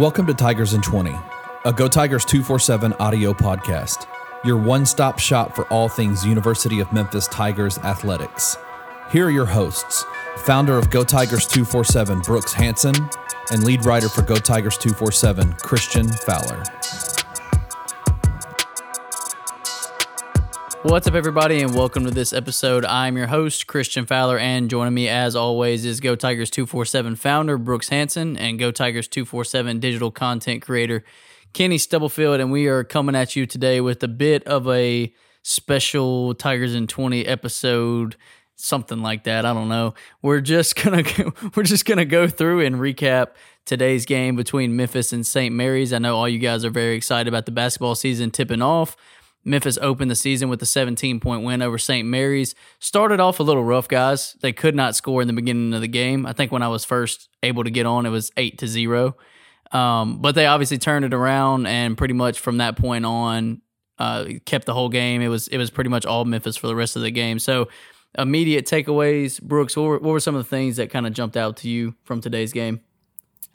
Welcome to Tigers in 20, a Go Tigers 247 audio podcast, your one stop shop for all things University of Memphis Tigers athletics. Here are your hosts founder of Go Tigers 247, Brooks Hanson, and lead writer for Go Tigers 247, Christian Fowler. What's up, everybody, and welcome to this episode. I'm your host, Christian Fowler, and joining me, as always, is Go Tigers 247 founder Brooks Hanson and Go Tigers 247 digital content creator Kenny Stubblefield. And we are coming at you today with a bit of a special Tigers in 20 episode, something like that. I don't know. We're just gonna we're just gonna go through and recap today's game between Memphis and St. Mary's. I know all you guys are very excited about the basketball season tipping off. Memphis opened the season with a 17 point win over St. Mary's. Started off a little rough, guys. They could not score in the beginning of the game. I think when I was first able to get on, it was 8 to 0. Um, but they obviously turned it around and pretty much from that point on uh, kept the whole game. It was it was pretty much all Memphis for the rest of the game. So immediate takeaways, Brooks. What were, what were some of the things that kind of jumped out to you from today's game?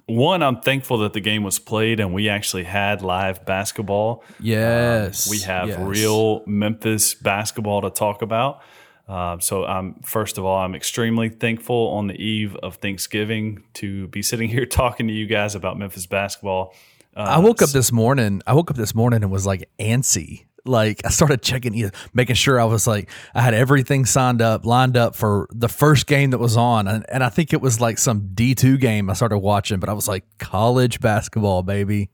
One, I'm thankful that the game was played and we actually had live basketball. Yes, um, we have yes. real Memphis basketball to talk about. Uh, so, I'm first of all, I'm extremely thankful on the eve of Thanksgiving to be sitting here talking to you guys about Memphis basketball. Uh, I woke up this morning. I woke up this morning and was like antsy like I started checking, making sure I was like I had everything signed up, lined up for the first game that was on, and, and I think it was like some D two game I started watching, but I was like college basketball, baby.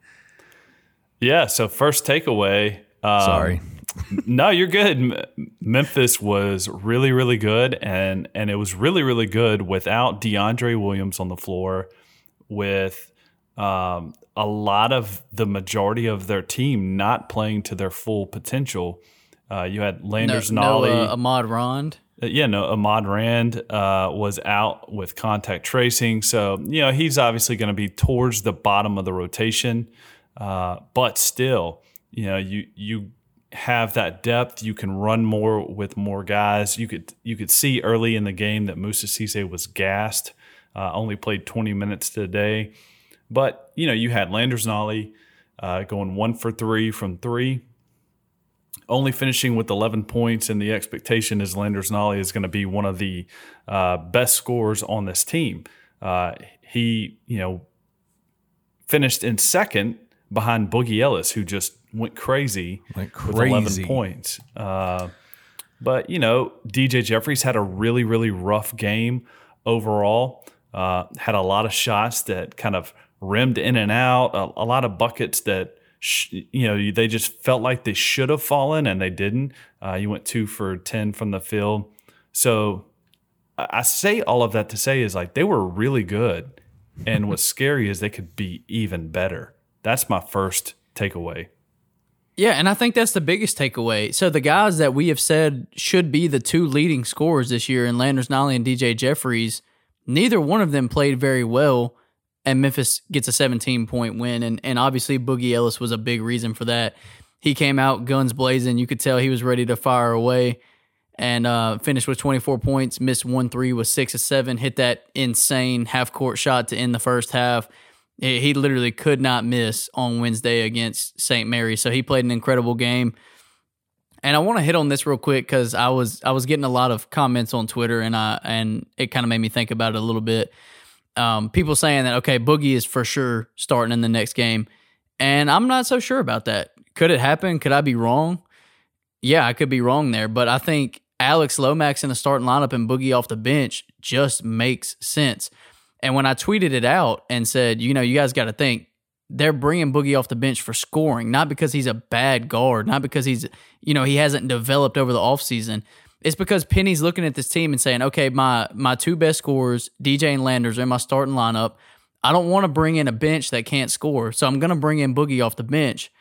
Yeah. So first takeaway. Um, Sorry. no, you're good. Memphis was really, really good, and and it was really, really good without DeAndre Williams on the floor, with um, a lot of the majority of their team not playing to their full potential. Uh, you had Landers no, Nolley, no, uh, Ahmad Rand. Uh, yeah, no, Ahmad Rand uh, was out with contact tracing, so you know he's obviously going to be towards the bottom of the rotation. Uh, but still, you know, you you have that depth. You can run more with more guys. You could you could see early in the game that Moussa Cisse was gassed. Uh, only played 20 minutes today. But you know, you had Landers Nolley uh, going one for three from three, only finishing with 11 points, and the expectation is Landers Nolley is going to be one of the uh, best scorers on this team. Uh, he, you know, finished in second behind Boogie Ellis, who just went crazy, went crazy. with 11 points. Uh, but you know, DJ Jeffries had a really, really rough game overall. Uh, had a lot of shots that kind of rimmed in and out, a, a lot of buckets that sh- you know they just felt like they should have fallen and they didn't. Uh, you went two for ten from the field, so I say all of that to say is like they were really good, and what's scary is they could be even better. That's my first takeaway. Yeah, and I think that's the biggest takeaway. So the guys that we have said should be the two leading scorers this year in Landers Nolley and DJ Jeffries, neither one of them played very well and Memphis gets a 17 point win. And, and obviously, Boogie Ellis was a big reason for that. He came out guns blazing. You could tell he was ready to fire away and uh, finished with 24 points, missed one three, was six of seven, hit that insane half court shot to end the first half. He literally could not miss on Wednesday against St. Mary. So he played an incredible game. And I want to hit on this real quick because I was I was getting a lot of comments on Twitter and I and it kind of made me think about it a little bit um, people saying that okay, Boogie is for sure starting in the next game, and I'm not so sure about that. Could it happen? Could I be wrong? Yeah, I could be wrong there, but I think Alex Lomax in the starting lineup and Boogie off the bench just makes sense. And when I tweeted it out and said, you know, you guys got to think they're bringing Boogie off the bench for scoring, not because he's a bad guard, not because he's, you know, he hasn't developed over the offseason. It's because Penny's looking at this team and saying, okay, my my two best scorers, DJ and Landers, are in my starting lineup. I don't want to bring in a bench that can't score, so I'm going to bring in Boogie off the bench.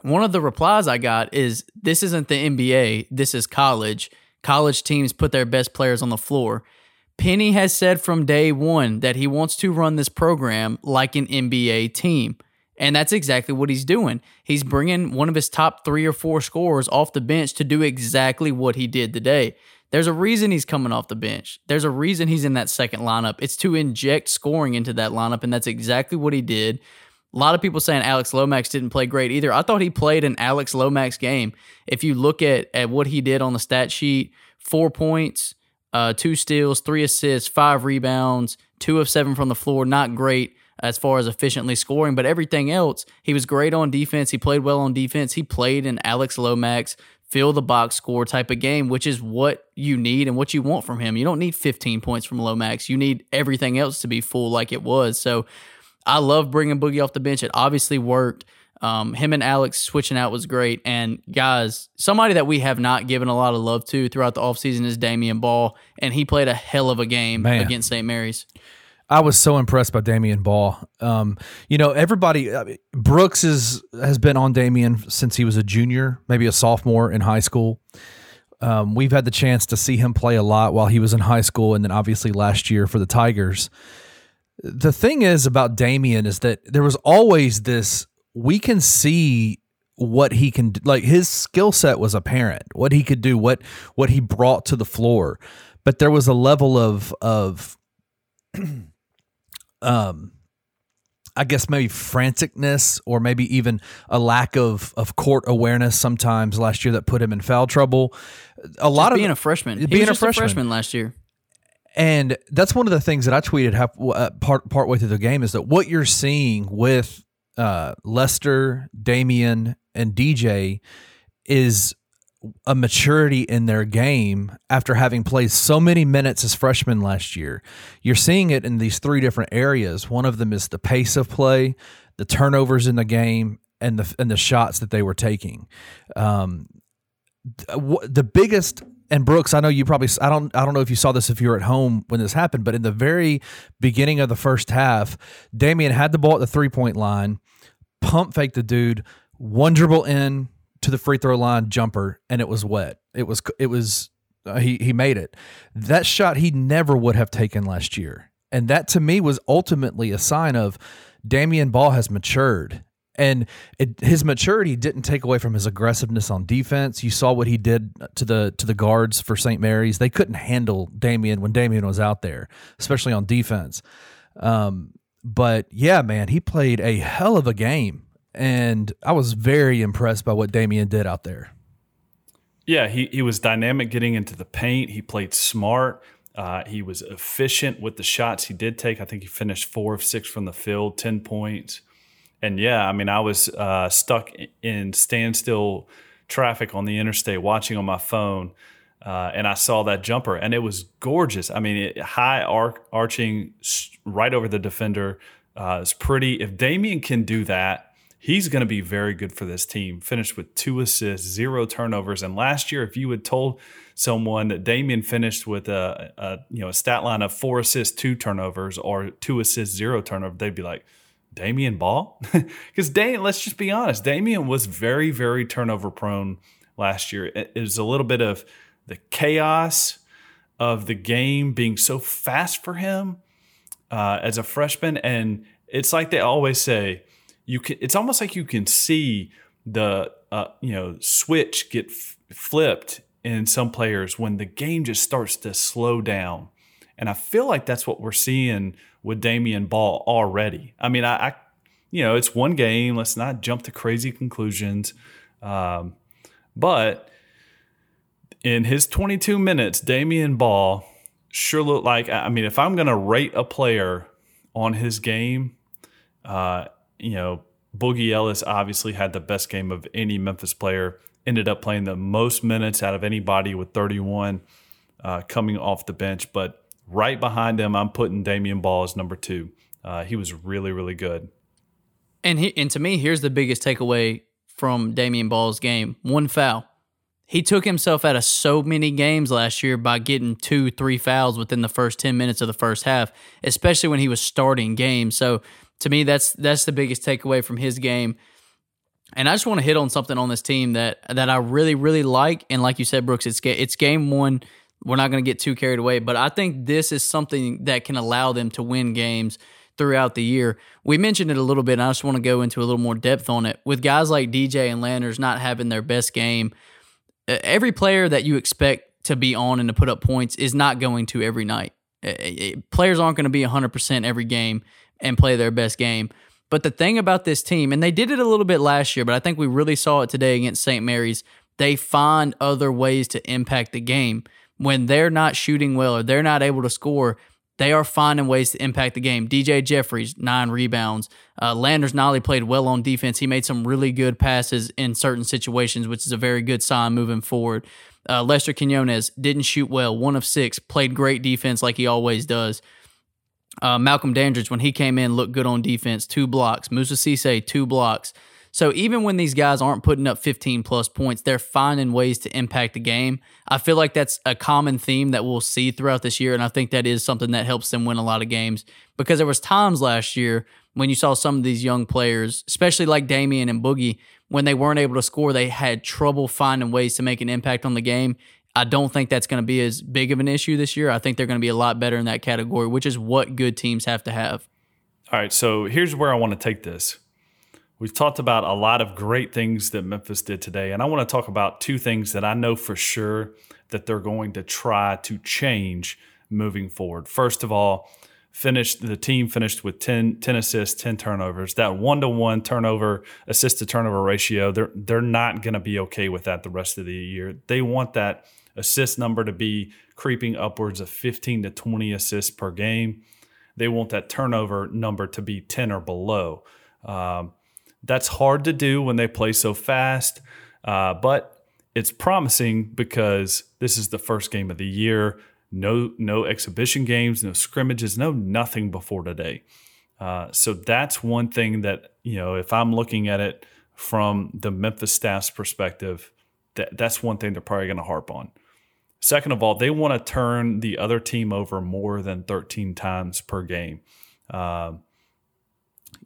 One of the replies I got is, this isn't the NBA, this is college. College teams put their best players on the floor. Penny has said from day one that he wants to run this program like an NBA team. And that's exactly what he's doing. He's bringing one of his top three or four scorers off the bench to do exactly what he did today. There's a reason he's coming off the bench. There's a reason he's in that second lineup. It's to inject scoring into that lineup, and that's exactly what he did. A lot of people saying Alex Lomax didn't play great either. I thought he played an Alex Lomax game. If you look at, at what he did on the stat sheet, four points, uh, two steals, three assists, five rebounds, two of seven from the floor. Not great as far as efficiently scoring, but everything else, he was great on defense. He played well on defense. He played in Alex Lomax, fill the box score type of game, which is what you need and what you want from him. You don't need 15 points from Lomax. You need everything else to be full like it was. So I love bringing Boogie off the bench. It obviously worked. Um, him and Alex switching out was great. And guys, somebody that we have not given a lot of love to throughout the offseason is Damion Baugh, and he played a hell of a game Man. against St. Mary's. I was so impressed by Damion Baugh. Um, you know, everybody, I mean, Brooks is has been on Damion since he was a junior, maybe a sophomore in high school. Um, we've had the chance to see him play a lot while he was in high school, and then obviously last year for the Tigers. The thing is about Damion is that there was always this we can see what he can do. like his skill set was apparent what he could do what what he brought to the floor but there was a level of of um I guess maybe franticness or maybe even a lack of of court awareness sometimes last year that put him in foul trouble. A Just lot of being a freshman, being he was a, freshman. a freshman last year. And that's one of the things that I tweeted half, uh, part part way through the game is that what you're seeing with uh, Lester, Damion, and DJ is a maturity in their game after having played so many minutes as freshmen last year. You're seeing it in these three different areas. One of them is the pace of play, the turnovers in the game, and the and the shots that they were taking. Um, the biggest and Brooks, I know you probably I don't I don't know if you saw this if you were at home when this happened, but in the very beginning of the first half, Damion had the ball at the three point line, pump faked the dude, one dribble in to the free throw line jumper, and it was wet. It was it was uh, he he made it. That shot he never would have taken last year, and that to me was ultimately a sign of Damion Baugh has matured and it, his maturity didn't take away from his aggressiveness on defense. You saw what he did to the to the guards for St. Mary's. They couldn't handle Damion when Damion was out there, especially on defense. Um, but yeah, man, he played a hell of a game, and I was very impressed by what Damion did out there. Yeah, he he was dynamic getting into the paint. He played smart. Uh, he was efficient with the shots he did take. I think he finished four of six from the field, ten points and yeah, I mean, I was uh, stuck in standstill traffic on the interstate watching on my phone. Uh, and I saw that jumper, and it was gorgeous. I mean, it, high arc, arching right over the defender. Uh, it's pretty. If Damion can do that, he's going to be very good for this team. Finished with two assists, zero turnovers. And last year, if you had told someone that Damion finished with a, a you know a stat line of four assists, two turnovers, or two assists, zero turnover, they'd be like, Damion Baugh? Because Damion, let's just be honest, Damion was very, very turnover prone last year. It was a little bit of the chaos of the game being so fast for him uh, as a freshman, and it's like they always say, you can. It's almost like you can see the uh, you know switch get f- flipped in some players when the game just starts to slow down, and I feel like that's what we're seeing with Damion Baugh already. I mean, I, I, you know, it's one game. Let's not jump to crazy conclusions. Um, but in his 22 minutes, Damion Baugh sure looked like. I mean, if I'm going to rate a player on his game, uh, you know, Boogie Ellis obviously had the best game of any Memphis player. ended up playing the most minutes out of anybody with 31 uh, coming off the bench. But right behind him, I'm putting Damion Baugh as number two. Uh, he was really, really good. And he, and to me, here's the biggest takeaway from Damion Baugh's game: one foul. He took himself out of so many games last year by getting two, three fouls within the first ten minutes of the first half, especially when he was starting games. So to me, that's that's the biggest takeaway from his game. And I just want to hit on something on this team that that I really, really like. And like you said, Brooks, it's it's game one. We're not going to get too carried away, but I think this is something that can allow them to win games throughout the year. We mentioned it a little bit, and I just want to go into a little more depth on it. With guys like DJ and Landers not having their best game, every player that you expect to be on and to put up points is not going to every night. Players aren't going to be 100% every game and play their best game. But the thing about this team, and they did it a little bit last year, but I think we really saw it today against St. Mary's, they find other ways to impact the game. When they're not shooting well or they're not able to score, they are finding ways to impact the game. DJ Jeffries, nine rebounds. Uh, Landers Nolley played well on defense. He made some really good passes in certain situations, which is a very good sign moving forward. Uh, Lester Quinones didn't shoot well, one of six, played great defense like he always does. Uh, Malcolm Dandridge, when he came in, looked good on defense, two blocks. Moussa Cisse, two blocks. So even when these guys aren't putting up 15 plus points, they're finding ways to impact the game. I feel like that's a common theme that we'll see throughout this year, and I think that is something that helps them win a lot of games. Because there was times last year when you saw some of these young players, especially like Damion and Boogie, when they weren't able to score, they had trouble finding ways to make an impact on the game. I don't think that's going to be as big of an issue this year. I think they're going to be a lot better in that category, which is what good teams have to have. All right, so here's where I want to take this. We've talked about a lot of great things that Memphis did today, and I want to talk about two things that I know for sure that they're going to try to change moving forward. First of all, finished the team finished with 10, 10 assists, 10 turnovers. That one-to-one turnover assist to turnover ratio, they're they're not going to be okay with that the rest of the year. They want that assist number to be creeping upwards of 15 to 20 assists per game. They want that turnover number to be 10 or below. Um, that's hard to do when they play so fast, uh, but it's promising because this is the first game of the year. No, no exhibition games, no scrimmages, no nothing before today. Uh, so that's one thing that you know. If I'm looking at it from the Memphis staff's perspective, that that's one thing they're probably going to harp on. Second of all, they want to turn the other team over more than 13 times per game. Uh,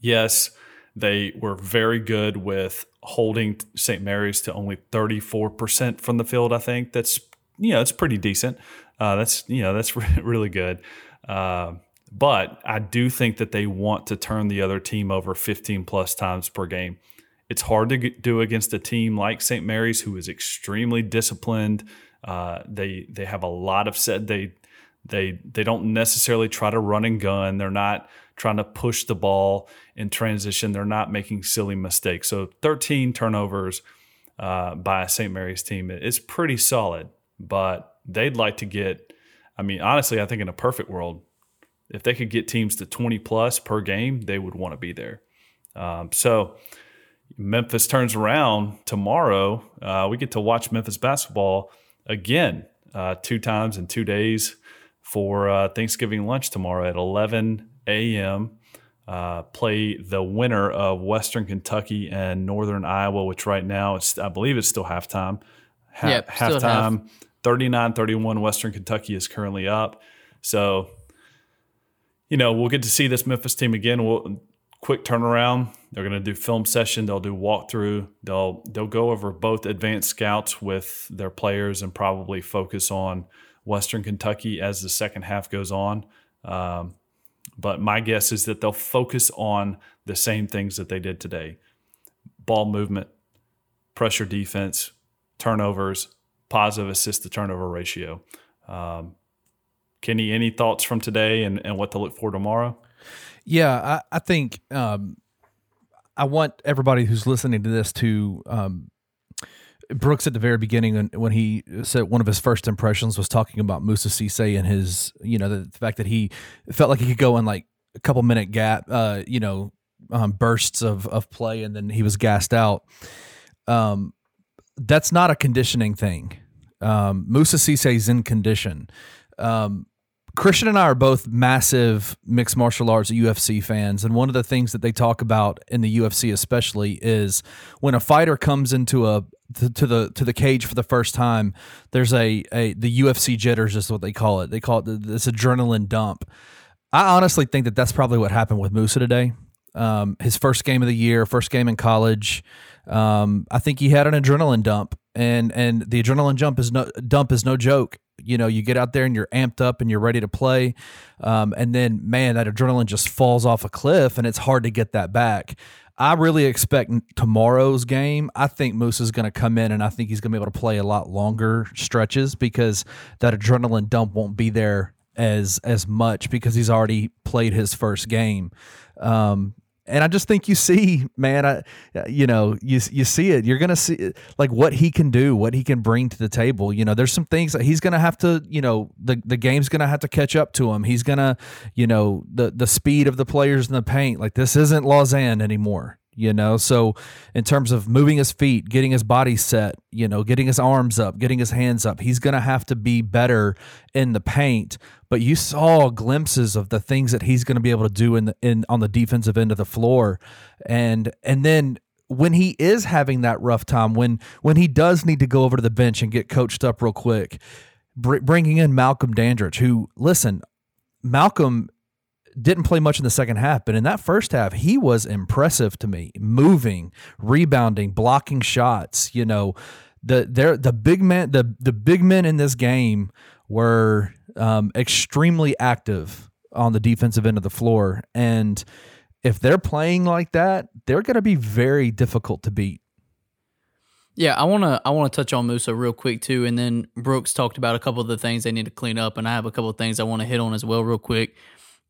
yes, they were very good with holding St. Mary's to only 34% from the field. I think that's you know it's pretty decent. Uh, that's you know that's really good. Uh, but I do think that they want to turn the other team over 15 plus times per game. It's hard to do against a team like St. Mary's, who is extremely disciplined. Uh, they they have a lot of set. They they they don't necessarily try to run and gun. They're not trying to push the ball in transition. They're not making silly mistakes. So 13 turnovers uh, by St. Mary's team is pretty solid, but they'd like to get, I mean, honestly, I think in a perfect world, if they could get teams to 20 plus per game, they would want to be there. Um, so Memphis turns around tomorrow. Uh, we get to watch Memphis basketball again, uh, two times in two days for uh, Thanksgiving lunch tomorrow at 11 a.m. Uh, play the winner of Western Kentucky and Northern Iowa, which right now it's I believe it's still halftime. Ha- yep, halftime, half. 39-31 Western Kentucky is currently up. So, you know, we'll get to see this Memphis team again. We'll quick turnaround. They're going to do film session. They'll do walkthrough. They'll they'll go over both advanced scouts with their players and probably focus on Western Kentucky as the second half goes on. Um, but my guess is that they'll focus on the same things that they did today ball movement, pressure defense, turnovers, positive assist to turnover ratio. Um, Kenny, any thoughts from today and, and what to look for tomorrow? Yeah, I, I think um, I want everybody who's listening to this to um, Brooks at the very beginning when he said one of his first impressions was talking about Moussa Cisse and his, you know, the, the, fact that he felt like he could go in like a couple minute gap, uh, you know, um, bursts of of play, and then he was gassed out. Um, that's not a conditioning thing. Um, Cisse is in condition. Um, Christian and I are both massive mixed martial arts UFC fans, and one of the things that they talk about in the UFC, especially, is when a fighter comes into a to, the to the cage for the first time. There's a a the UFC jitters is what they call it. They call it this adrenaline dump. I honestly think that that's probably what happened with Moussa today. Um, his first game of the year, first game in college. Um, I think he had an adrenaline dump, and and the adrenaline jump is no dump is no joke. You know, you get out there and you're amped up and you're ready to play, um, and then man, that adrenaline just falls off a cliff, and it's hard to get that back. I really expect tomorrow's game. I think Moose is going to come in and I think he's going to be able to play a lot longer stretches because that adrenaline dump won't be there as as much because he's already played his first game. Um, and I just think you see, man, I, uh, you know, you you see it. You're gonna see like what he can do, what he can bring to the table. You know, there's some things that he's gonna have to, you know, the the game's gonna have to catch up to him. He's gonna, you know, the the speed of the players in the paint. Like this isn't Lausanne anymore you know? So in terms of moving his feet getting his body set you know getting his arms up getting his hands up he's going to have to be better in the paint. But you saw glimpses of the things that he's going to be able to do in the in on the defensive end of the floor. And and then when he is having that rough time when when he does need to go over to the bench and get coached up real quick br- bringing in Malcolm Dandridge who listen Malcolm didn't play much in the second half, but in that first half, he was impressive to me. Moving, rebounding, blocking shots. You know, the there the big men the the big men in this game were um, extremely active on the defensive end of the floor, and if they're playing like that, they're going to be very difficult to beat. Yeah, I want to I want to touch on Moussa real quick too, and then Brooks talked about a couple of the things they need to clean up, and I have a couple of things I want to hit on as well, real quick.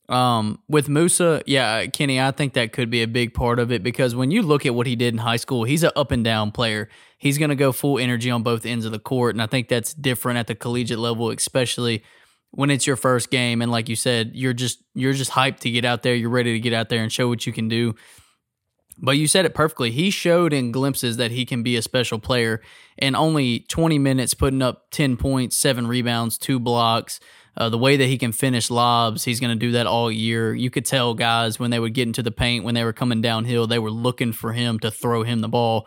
Um, with Moussa, yeah, Kenny, I think that could be a big part of it because when you look at what he did in high school, he's an up and down player. He's going to go full energy on both ends of the court, and I think that's different at the collegiate level, especially when it's your first game. And like you said, you're just you're just hyped to get out there. You're ready to get out there and show what you can do. But you said it perfectly. He showed in glimpses that he can be a special player in only 20 minutes, putting up 10 points, seven rebounds, two blocks. Uh, the way that he can finish lobs, he's going to do that all year. You could tell guys when they would get into the paint, when they were coming downhill, they were looking for him to throw him the ball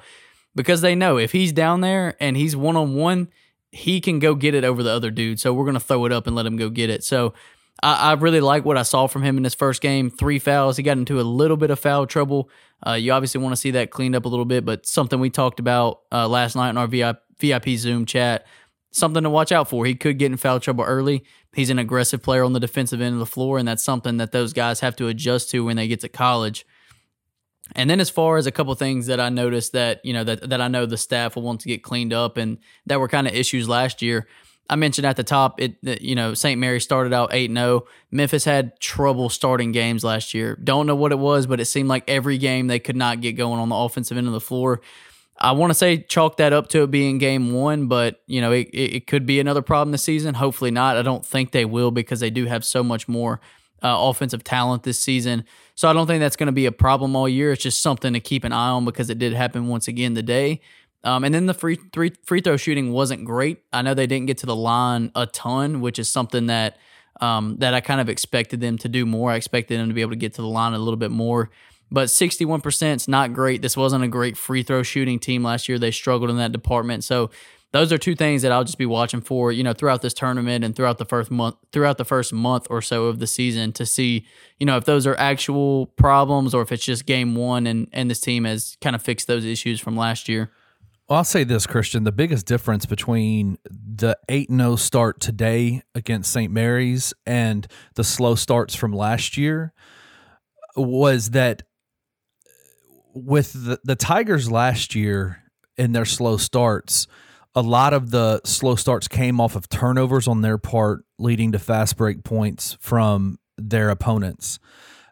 because they know if he's down there and he's one on one, he can go get it over the other dude. So we're going to throw it up and let him go get it. So I, I, really like what I saw from him in his first game. Three fouls. He got into a little bit of foul trouble. Uh, you obviously want to see that cleaned up a little bit, but something we talked about uh, last night in our VIP, VIP Zoom chat something to watch out for. He could get in foul trouble early. He's an aggressive player on the defensive end of the floor, and that's something that those guys have to adjust to when they get to college. And then as far as a couple things that I noticed that, you know, that, that I know the staff will want to get cleaned up and that were kind of issues last year. I mentioned at the top, it you know St. Mary started out eight zero. Oh. Memphis had trouble starting games last year. Don't know what it was, but it seemed like every game they could not get going on the offensive end of the floor. I want to say chalk that up to it being game one, but you know it, it could be another problem this season. Hopefully not. I don't think they will because they do have so much more uh, offensive talent this season. So I don't think that's going to be a problem all year. It's just something to keep an eye on because it did happen once again today. Um, and then the free three, free throw shooting wasn't great. I know they didn't get to the line a ton, which is something that um, that I kind of expected them to do more. I expected them to be able to get to the line a little bit more. But 61% is not great. This wasn't a great free throw shooting team last year. They struggled in that department. So those are two things that I'll just be watching for, you know, throughout this tournament and throughout the first month throughout the first month or so of the season to see, you know, if those are actual problems or if it's just game one and and this team has kind of fixed those issues from last year. Well, I'll say this, Christian. The biggest difference between the 8 0 start today against St. Mary's and the slow starts from last year was that with the, the Tigers last year in their slow starts, a lot of the slow starts came off of turnovers on their part, leading to fast break points from their opponents.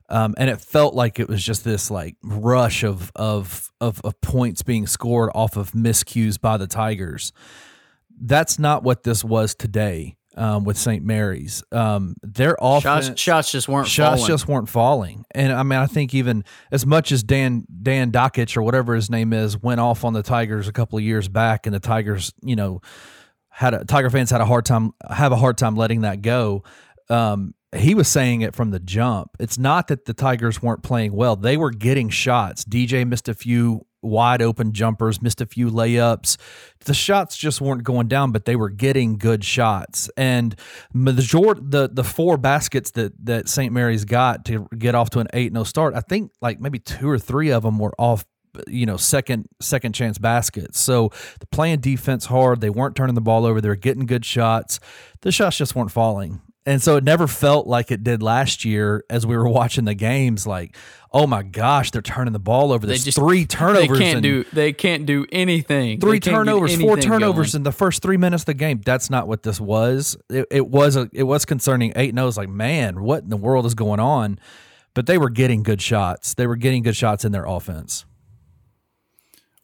Um, and it felt like it was just this like rush of, of of of points being scored off of miscues by the Tigers. That's not what this was today. um, with St. Mary's. Um, their offense Shots, shots just weren't shots falling. just weren't falling. And I mean, I think even as much as Dan Dan Dakich or whatever his name is went off on the Tigers a couple of years back, and the Tigers, you know, had a, Tiger fans had a hard time have a hard time letting that go. Um, he was saying it from the jump. It's not that the Tigers weren't playing well; they were getting shots. DJ missed a few wide open jumpers, missed a few layups. The shots just weren't going down, but they were getting good shots. And majority the the four baskets that that St. Mary's got to get off to an 8-0 start, I think like maybe two or three of them were off you know second second chance baskets so playing defense hard they weren't turning the ball over they were getting good shots the shots just weren't falling and so it never felt like it did last year as we were watching the games like oh my gosh they're turning the ball over They there's just three turnovers They can't do. They can't do anything. three turnovers, four turnovers going. in the first three minutes of the game. That's not what this was. It, it was a, it was concerning. Eight and oh Like, man, what in the world is going on? But they were getting good shots. They were getting good shots in their offense.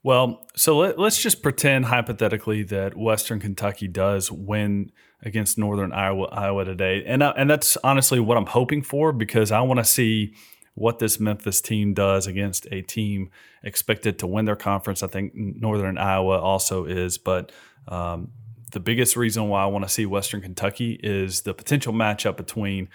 Well, so let, us just pretend hypothetically that Western Kentucky does win against Northern Iowa, Iowa today, and uh, and that's honestly what I'm hoping for because I want to see what this Memphis team does against a team expected to win their conference. I think Northern Iowa also is, but um, the biggest reason why I want to see Western Kentucky is the potential matchup between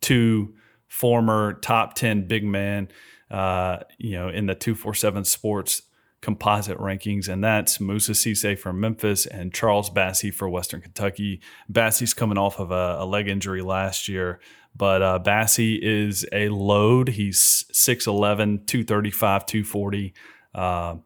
two former top 10 big men, uh, you know, in the 247 sports composite rankings, and that's Moussa Cisse from Memphis and Charles Bassey for Western Kentucky. Bassey's coming off of a, a leg injury last year, but uh, Bassey is a load. He's 6'11, 235, 240. Uh,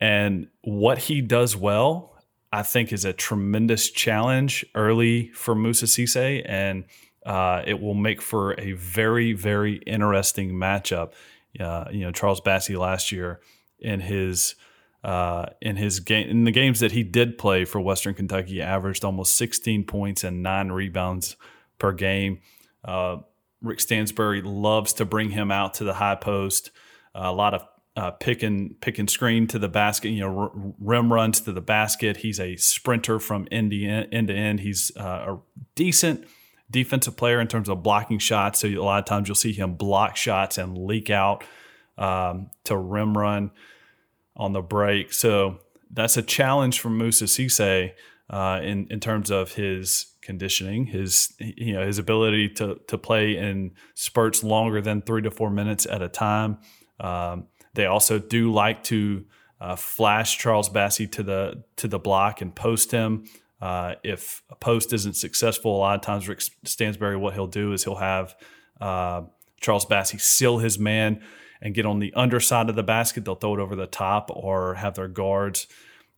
and what he does well, I think, is a tremendous challenge early for Moussa Cisse, and uh, it will make for a very, very interesting matchup. Uh, you know, Charles Bassey last year in his uh, in his game in the games that he did play for Western Kentucky, averaged almost 16 points and nine rebounds per game. Uh, Rick Stansbury loves to bring him out to the high post. a lot of uh, pick and pick and screen to the basket. You know, r- rim runs to the basket. He's a sprinter from end to end. end, to end. He's uh, a decent defensive player in terms of blocking shots. So a lot of times you'll see him block shots and leak out um, to rim run on the break. So that's a challenge for Moussa Cisse uh, in in terms of his conditioning, his you know his ability to to play in spurts longer than three to four minutes at a time. Um, they also do like to uh, flash Charles Bassey to the to the block and post him. Uh, if a post isn't successful, a lot of times Rick Stansbury, what he'll do is he'll have uh, Charles Bassey seal his man and get on the underside of the basket. They'll throw it over the top or have their guards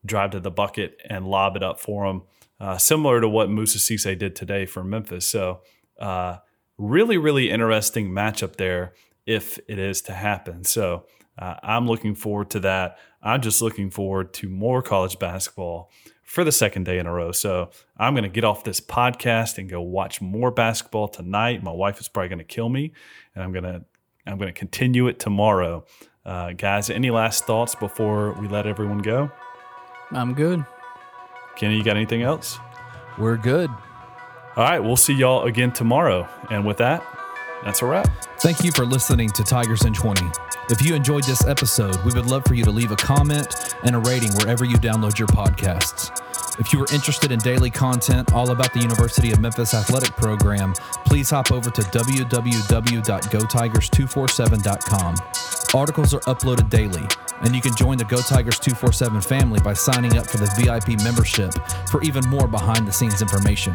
drive to the bucket and lob it up for them, uh, similar to what Moussa Cisse did today for Memphis. So, uh, really, really interesting matchup there if it is to happen. So, uh, I'm looking forward to that. I'm just looking forward to more college basketball for the second day in a row. So I'm going to get off this podcast and go watch more basketball tonight. My wife is probably going to kill me, and I'm going to I'm going to continue it tomorrow. Uh, guys, any last thoughts before we let everyone go? I'm good. Kenny, you got anything else? We're good. All right, we'll see y'all again tomorrow. And with that, that's a wrap. Thank you for listening to Tigers in 20. If you enjoyed this episode, we would love for you to leave a comment and a rating wherever you download your podcasts. If you are interested in daily content all about the University of Memphis athletic program, please hop over to www.gotigers247.com. Articles are uploaded daily, and you can join the Go Tigers 247 family by signing up for the VIP membership for even more behind the scenes information.